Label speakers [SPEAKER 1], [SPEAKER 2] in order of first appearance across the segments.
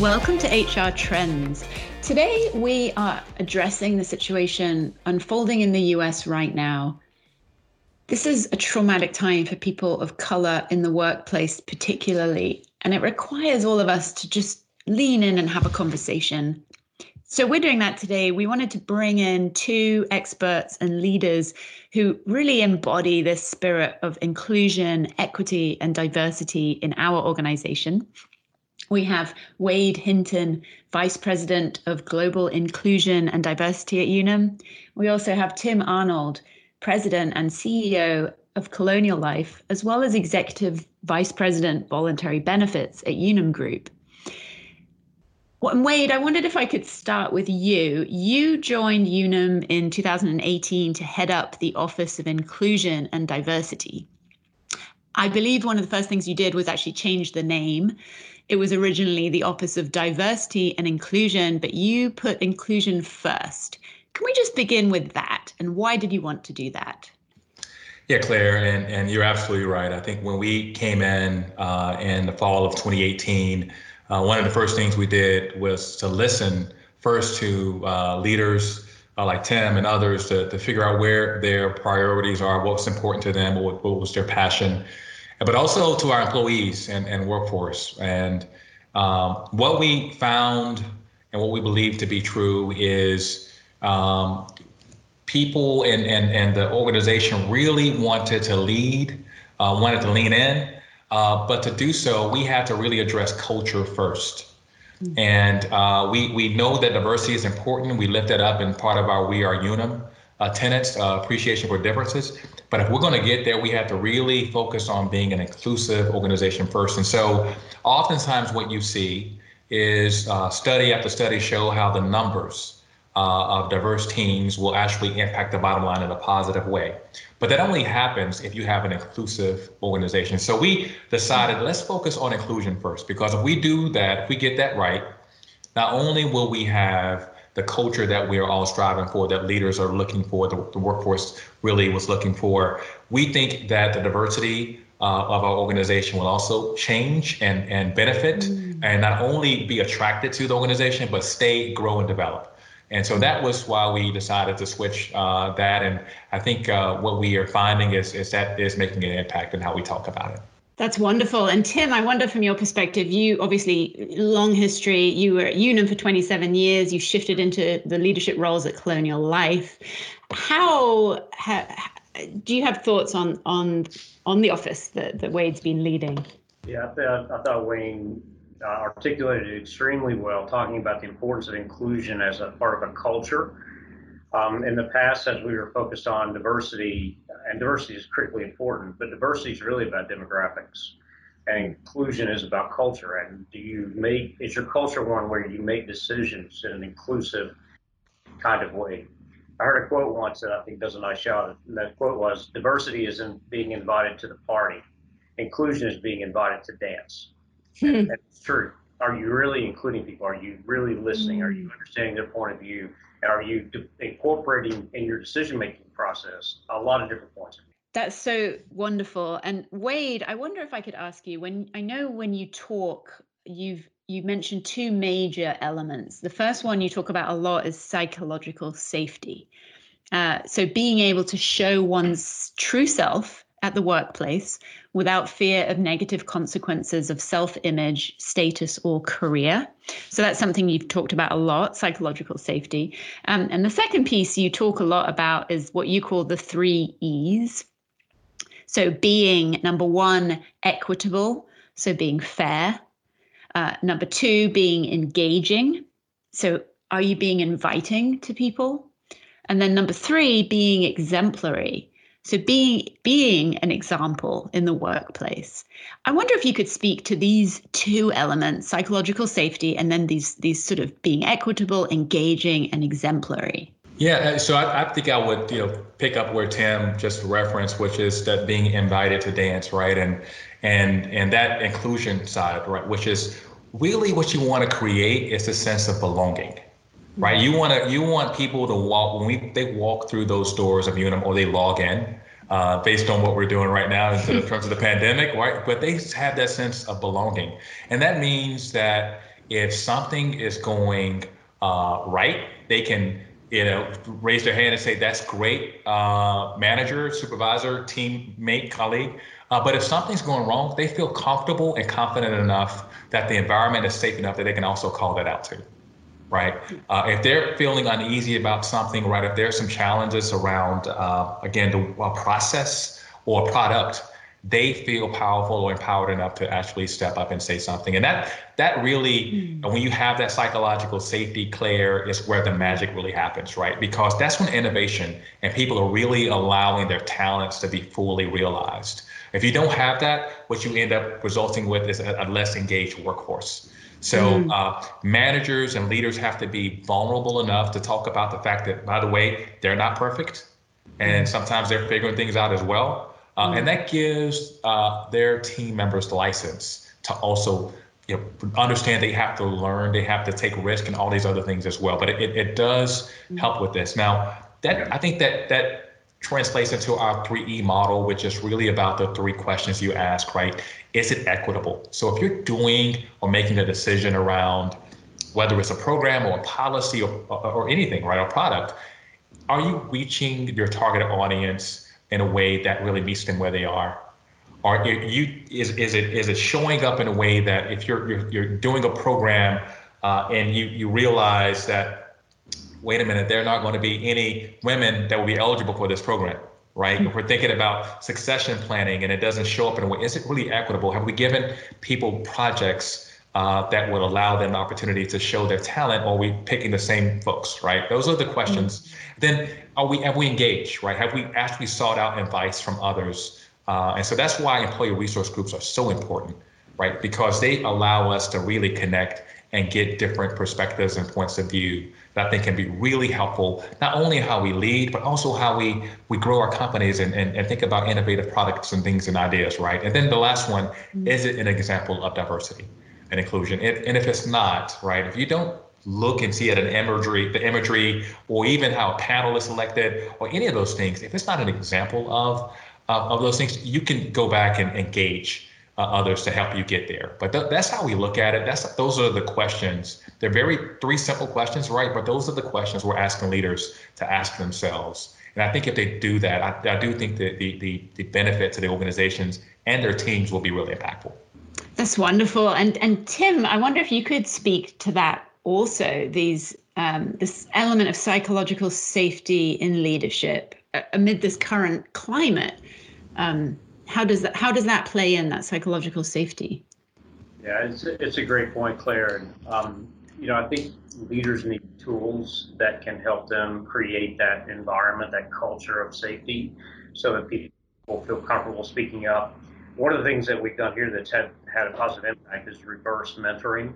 [SPEAKER 1] Welcome to HR Trends. Today, we are addressing the situation unfolding in the US right now. This is a traumatic time for people of color in the workplace, particularly, and it requires all of us to just lean in and have a conversation. So, we're doing that today. We wanted to bring in two experts and leaders who really embody this spirit of inclusion, equity, and diversity in our organization. We have Wade Hinton, Vice President of Global Inclusion and Diversity at Unum. We also have Tim Arnold, President and CEO of Colonial Life, as well as Executive Vice President Voluntary Benefits at Unum Group. Well, Wade, I wondered if I could start with you. You joined Unum in 2018 to head up the Office of Inclusion and Diversity. I believe one of the first things you did was actually change the name it was originally the Office of Diversity and Inclusion, but you put inclusion first. Can we just begin with that? And why did you want to do that?
[SPEAKER 2] Yeah, Claire, and, and you're absolutely right. I think when we came in uh, in the fall of 2018, uh, one of the first things we did was to listen first to uh, leaders uh, like Tim and others to, to figure out where their priorities are, what's important to them, what, what was their passion, but also to our employees and, and workforce. And um, what we found and what we believe to be true is um, people and, and, and the organization really wanted to lead, uh, wanted to lean in. Uh, but to do so, we had to really address culture 1st mm-hmm. And uh, we, we know that diversity is important. We lift that up in part of our We Are Unum uh, tenants, uh, appreciation for differences. But if we're going to get there, we have to really focus on being an inclusive organization first. And so, oftentimes, what you see is uh, study after study show how the numbers uh, of diverse teams will actually impact the bottom line in a positive way. But that only happens if you have an inclusive organization. So we decided let's focus on inclusion first, because if we do that, if we get that right, not only will we have the culture that we are all striving for, that leaders are looking for, the, the workforce really was looking for. We think that the diversity uh, of our organization will also change and, and benefit mm. and not only be attracted to the organization, but stay, grow, and develop. And so that was why we decided to switch uh, that. And I think uh, what we are finding is, is that is making an impact in how we talk about it.
[SPEAKER 1] That's wonderful. And Tim, I wonder from your perspective, you obviously long history, you were at Unum for 27 years, you shifted into the leadership roles at Colonial Life. How, do you have thoughts on on on the office that, that Wade's been leading?
[SPEAKER 3] Yeah, I thought, I thought Wayne uh, articulated it extremely well, talking about the importance of inclusion as a part of a culture um, in the past, as we were focused on diversity, and diversity is critically important, but diversity is really about demographics, and inclusion is about culture. And do you make is your culture one where you make decisions in an inclusive kind of way? I heard a quote once that I think does a nice job. And that quote was, "Diversity isn't being invited to the party; inclusion is being invited to dance." and, and it's true. Are you really including people? Are you really listening? Are you mm. understanding their point of view? Are you incorporating in your decision making process a lot of different points?
[SPEAKER 1] That's so wonderful. And wade i wonder if i could ask you when i know when you talk you've you mentioned two major elements. The first one you talk about a lot is psychological safety. Uh, so being able to show one's true self at the workplace without fear of negative consequences of self image, status, or career. So that's something you've talked about a lot psychological safety. Um, and the second piece you talk a lot about is what you call the three E's. So being number one, equitable, so being fair. Uh, number two, being engaging. So are you being inviting to people? And then number three, being exemplary. So being being an example in the workplace. I wonder if you could speak to these two elements, psychological safety and then these these sort of being equitable, engaging and exemplary.
[SPEAKER 2] Yeah, uh, so I, I think I would, you know, pick up where Tim just referenced, which is that being invited to dance, right? And and and that inclusion side, right, which is really what you want to create is a sense of belonging right? You want to you want people to walk when we they walk through those doors of Unum or they log in. Uh, based on what we're doing right now in terms of the pandemic, right? But they have that sense of belonging, and that means that if something is going uh, right, they can you know raise their hand and say that's great, uh, manager, supervisor, teammate, colleague. Uh, but if something's going wrong, they feel comfortable and confident enough that the environment is safe enough that they can also call that out too right? Uh, if they're feeling uneasy about something, right? If there's some challenges around, uh, again, the uh, process or product, they feel powerful or empowered enough to actually step up and say something. And that that really, mm. when you have that psychological safety, Claire, is where the magic really happens, right? Because that's when innovation and people are really allowing their talents to be fully realized. If you don't have that, what you end up resulting with is a, a less engaged workforce. So mm uh, managers and leaders have to be vulnerable enough to talk about the fact that, by the way, they're not perfect, and mm sometimes they're figuring things out as well. Uh, mm And that gives uh, their team members the license to also you know, understand they have to learn, they have to take risk, and all these other things as well. But it, it, it does mm. help with this. Now, that I think that that translates into our 3E model, which is really about the three questions you ask, right? Is it equitable? So if you're doing or making a decision around whether it's a program or a policy or, or, anything, right, or product, are you reaching your target audience in a way that really meets them where they are? Are you is, is it is it showing up in a way that if you're you're, you're doing a program uh, and you you realize that wait a minute, there are not going to be any women that will be eligible for this program, right? If we're thinking about succession planning and it doesn't show up in a way, is it really equitable? Have we given people projects uh, that would allow them the opportunity to show their talent, or are we picking the same folks, right? Those are the questions. Mm-hmm. Then are we have we engaged, right? Have we actually sought out advice from others? Uh, and so that's why employee resource groups are so important, right? Because they allow us to really connect and get different perspectives and points of view that I think can be really helpful, not only how we lead, but also how we, we grow our companies and, and, and think about innovative products and things and ideas, right? And then the last one, mm-hmm. is it an example of diversity and inclusion? It, and if it's not, right, if you don't look and see at an imagery, the imagery, or even how a panel is selected, or any of those things, if it's not an example of, uh, of those things, you can go back and engage uh, others to help you get there. But th- that's how we look at it. That's those are the questions. They're very three simple questions, right? But those are the questions we're asking leaders to ask themselves. And I think if they do that, I, I do think that the, the the benefit to the organizations and their teams will be really impactful.
[SPEAKER 1] That's wonderful. And and Tim, I wonder if you could speak to that also. These um, this element of psychological safety in leadership amid this current climate. Um, how does that how does that play in that psychological safety?
[SPEAKER 3] Yeah, it's a, it's a great point, Claire. And, um, you know, I think leaders need tools that can help them create that environment, that culture of safety, so that people feel comfortable speaking up. One of the things that we've done here that's had had a positive impact is reverse mentoring,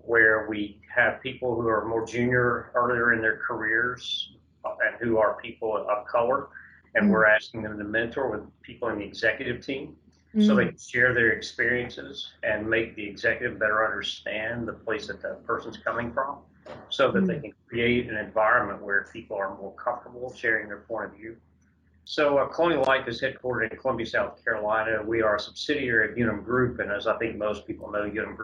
[SPEAKER 3] where we have people who are more junior, earlier in their careers, uh, and who are people of color and mm-hmm. we're asking them to mentor with people in the executive team mm-hmm. so they can share their experiences and make the executive better understand the place that the person's coming from so that mm-hmm. they can create an environment where people are more comfortable sharing their point of view. So, uh, Colonial Life is headquartered in Columbia, South Carolina. We are a subsidiary of Unum Group, and as I think most people know, Unum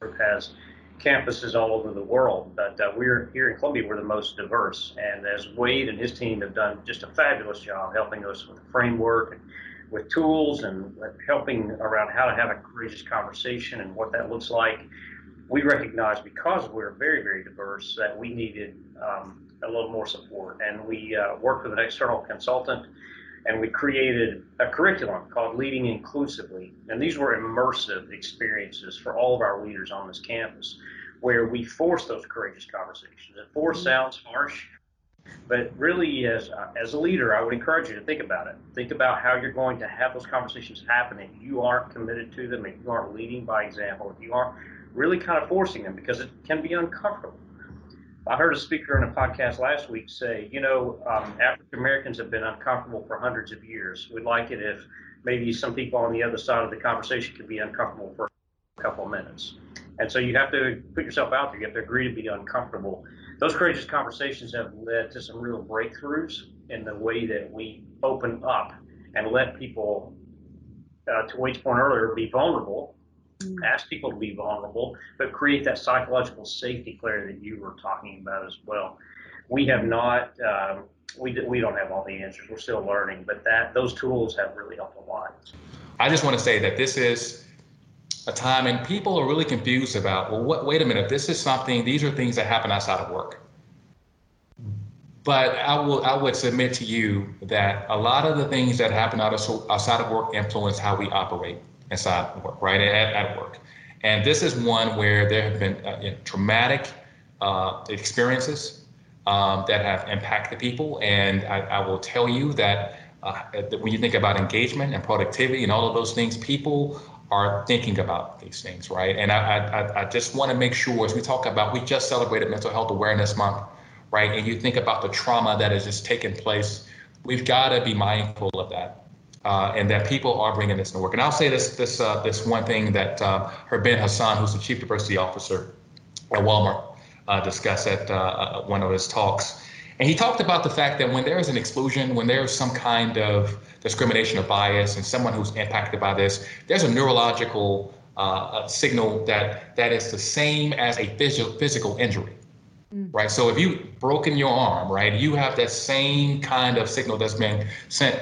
[SPEAKER 3] Group has campuses all over the world, but uh, we're here in Columbia, we're the most diverse. And as Wade and his team have done just a fabulous job helping us with the framework and with tools and helping around how to have a courageous conversation and what that looks like, we recognize because we're very, very diverse that we needed um, a little more support. And we uh, worked with an external consultant and we created a curriculum called Leading Inclusively. And these were immersive experiences for all of our leaders on this campus where we force those courageous conversations. And force mm-hmm. sounds harsh, but really, as, as a leader, I would encourage you to think about it. Think about how you're going to have those conversations happen if you aren't committed to them, if you aren't leading by example, if you aren't really kind of forcing them because it can be uncomfortable. I heard a speaker in a podcast last week say, you know, um, African Americans have been uncomfortable for hundreds of years. We'd like it if maybe some people on the other side of the conversation could be uncomfortable for a couple of minutes. And so you have to put yourself out there. You have to agree to be uncomfortable. Those courageous conversations have led to some real breakthroughs in the way that we open up and let people, uh, to Wade's point earlier, be vulnerable. Ask people to be vulnerable, but create that psychological safety, Claire, that you were talking about as well. We have not, um, we, we don't have all the answers. We're still learning, but that those tools have really helped a lot.
[SPEAKER 2] I just want to say that this is a time, and people are really confused about, well, what, wait a minute, this is something, these are things that happen outside of work. But I will, I would submit to you that a lot of the things that happen outside of work influence how we operate inside work, right, at, at work. And this is one where there have been uh, traumatic uh, experiences um, that have impacted people. And I, I will tell you that, uh, that when you think about engagement and productivity and all of those things, people are thinking about these things, right? And I, I, I just want to make sure as we talk about, we just celebrated Mental Health Awareness Month, right? And you think about the trauma that has just taken place, we've got to be mindful of that. Uh, and that people are bringing this to work. And I'll say this this uh, this one thing that uh, Harbin Hassan, who's the chief diversity officer at Walmart, uh, discussed at uh, uh, one of his talks. And he talked about the fact that when there is an exclusion, when there's some kind of discrimination or bias, and someone who's impacted by this, there's a neurological uh, signal that that is the same as a phys- physical injury, mm. right? So if you've broken your arm, right, you have that same kind of signal that's been sent.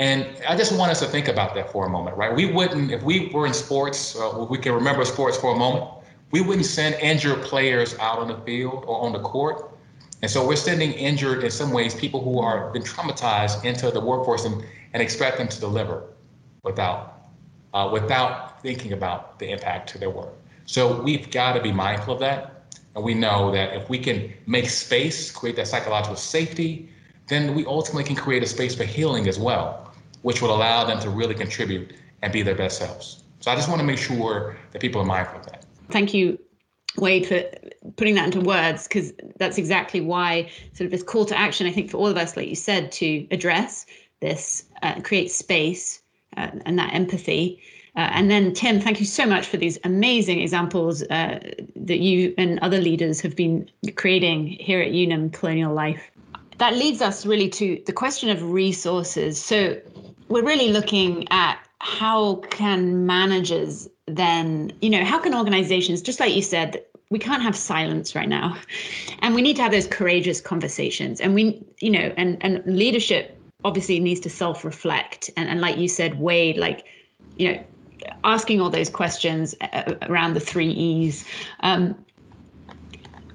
[SPEAKER 2] And I just want us to think about that for a moment, right? We wouldn't, if we were in sports, uh, we can remember sports for a moment, we wouldn't send injured players out on the field or on the court and so we're sending injured, in some ways, people who are been traumatized into the workforce and, and expect them to deliver without uh, without thinking about the impact to their work. So we've got to be mindful of that. And we know that if we can make space, create that psychological safety, then we ultimately can create a space for healing as well, which will allow them to really contribute and be their best selves. So I just want to make sure that people are mindful of that.
[SPEAKER 1] Thank you Wade for putting that into words because that's exactly why sort of this call to action i think for all of us like you said to address this uh, create space uh, and that empathy uh, and then tim thank you so much for these amazing examples uh, that you and other leaders have been creating here at unum colonial life that leads us really to the question of resources so we're really looking at how can managers then you know how can organizations just like you said we can't have silence right now. And we need to have those courageous conversations. And we you know and and leadership obviously needs to self-reflect and, and like you said wade like you know asking all those questions uh, around the three e's. Um,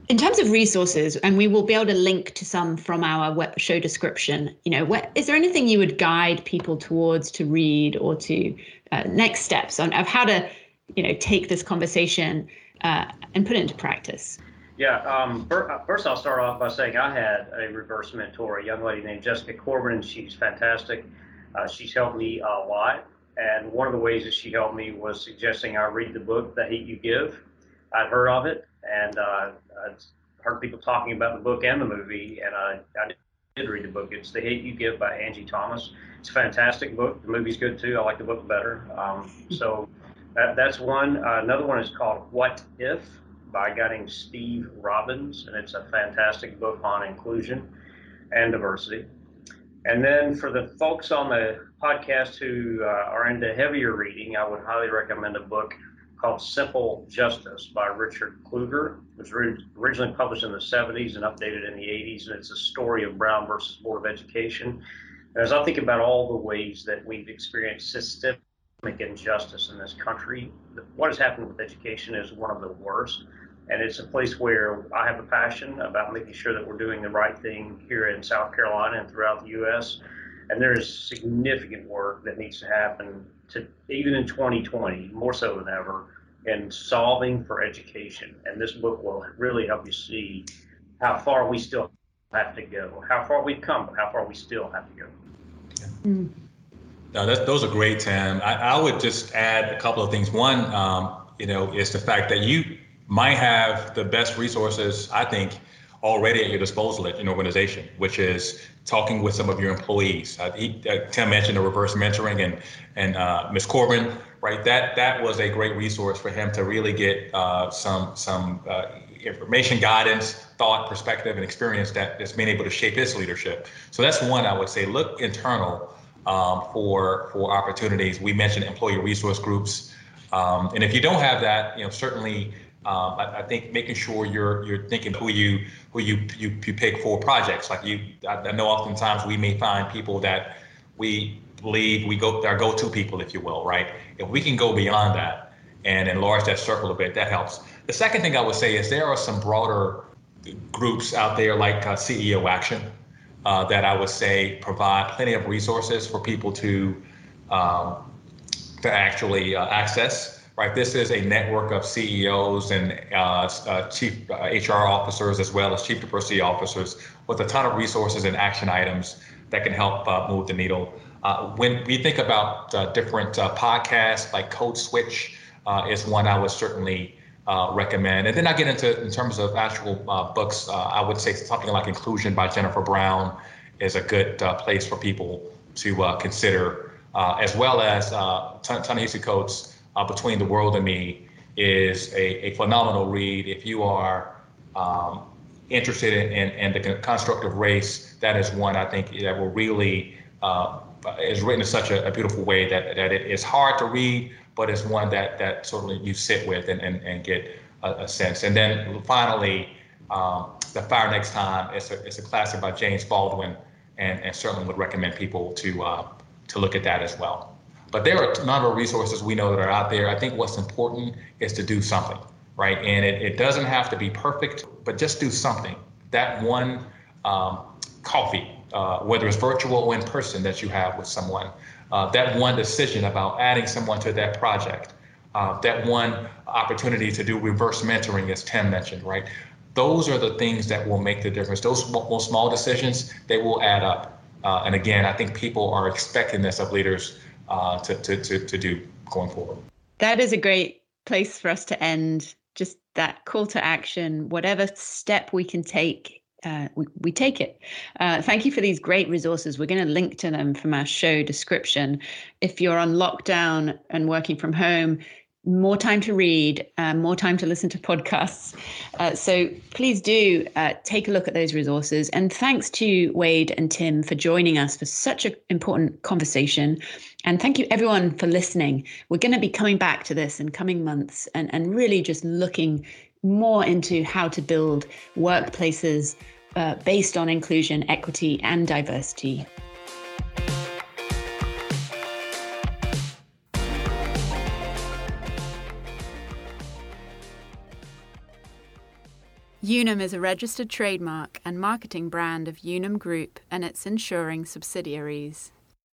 [SPEAKER 1] in terms of resources and we will be able to link to some from our show description you know is there anything you would guide people towards to read or to uh, next steps on of how to you know take this conversation uh, and put it into practice?
[SPEAKER 3] Yeah, um, uh, first I'll start off by saying I had a reverse mentor, a young lady named Jessica Corbin. She's fantastic. Uh, she's helped me a lot. And one of the ways that she helped me was suggesting I read the book, The Hate You Give. I'd heard of it, and uh, I'd heard people talking about the book and the movie, and I, I did read the book. It's The Hate You Give by Angie Thomas. It's a fantastic book. The movie's good too. I like the book better. Um, so that, that's one. Uh, another one is called What If by a guy named Steve Robbins, and it's a fantastic book on inclusion and diversity. And then for the folks on the podcast who uh, are into heavier reading, I would highly recommend a book called Simple Justice by Richard Kluger. It was originally published in the 70s and updated in the 80s, and it's a story of Brown versus Board of Education. And as I think about all the ways that we've experienced systemic injustice in this country. What has happened with education is one of the worst. And it's a place where I have a passion about making sure that we're doing the right thing here in South Carolina and throughout the U.S. And there's significant work that needs to happen to even in 2020, more so than ever, in solving for education. And this book will really help you see how far we still have to go, how far we've come, but how far we still have to go.
[SPEAKER 2] Mm. No, that, those are great, Tim. I, I, would just add a couple of things. One, um, you know, is the fact that you might have the best resources, I think, already at your disposal at an organization, which is talking with some of your employees. Uh, he, uh, Tim mentioned the reverse mentoring and and uh, Ms. Corbin, right? That that was a great resource for him to really get uh, some some uh, information, guidance, thought, perspective, and experience that that's been able to shape his leadership. So that's one I would say. Look internal um, for for opportunities. We mentioned employee resource groups. Um, and if you don't have that, you know, certainly um, I, I, think making sure you're you're thinking who you who you you, you pick for projects. Like you, I, I know oftentimes we may find people that we believe we go our go-to people, if you will, right? If we can go beyond that and enlarge that circle a bit, that helps. The second thing I would say is there are some broader groups out there like uh, CEO Action uh, that I would say provide plenty of resources for people to um, to actually uh, access right? This is a network of CEOs and uh, uh, chief uh, HR officers as well as chief diversity officers with a ton of resources and action items that can help uh, move the needle. Uh, when we think about uh, different podcasts like Code Switch is one I would certainly recommend. And then I get into in terms of actual books, I would say something like Inclusion by Jennifer Brown is a good place for people to consider, as well as uh, Ta-Nehisi Coates' uh, Between the World and Me is a, a phenomenal read. If you are um, interested in, in, in, the construct of race, that is one I think that will really uh, is written in such a, a, beautiful way that, that it is hard to read, but it's one that that certainly you sit with and, and, and get a, a sense. And then finally, um, The Fire Next Time, it's a, it's a classic by James Baldwin, and, and certainly would recommend people to uh, to look at that as well. But there are a number of resources we know that are out there. I think what's important is to do something, right? And it, it doesn't have to be perfect, but just do something. That one um, coffee, uh, whether it's virtual or in person that you have with someone, uh, that one decision about adding someone to that project, uh, that one opportunity to do reverse mentoring, as Tim mentioned, right? Those are the things that will make the difference. Those small, small decisions, they will add up. Uh, and again, I think people are expecting this of leaders uh, to, to, to, to do going forward.
[SPEAKER 1] That is a great place for us to end. Just that call to action, whatever step we can take uh, we, we, take it. Uh, thank you for these great resources. We're going to link to them from our show description. If you're on lockdown and working from home, more time to read, uh, more time to listen to podcasts. Uh, so please do uh, take a look at those resources. And thanks to Wade and Tim for joining us for such an important conversation. And thank you everyone for listening. We're going to be coming back to this in coming months and, and really just looking more into how to build workplaces uh, based on inclusion, equity, and diversity. Unum is a registered trademark and marketing brand of Unum Group and its insuring subsidiaries.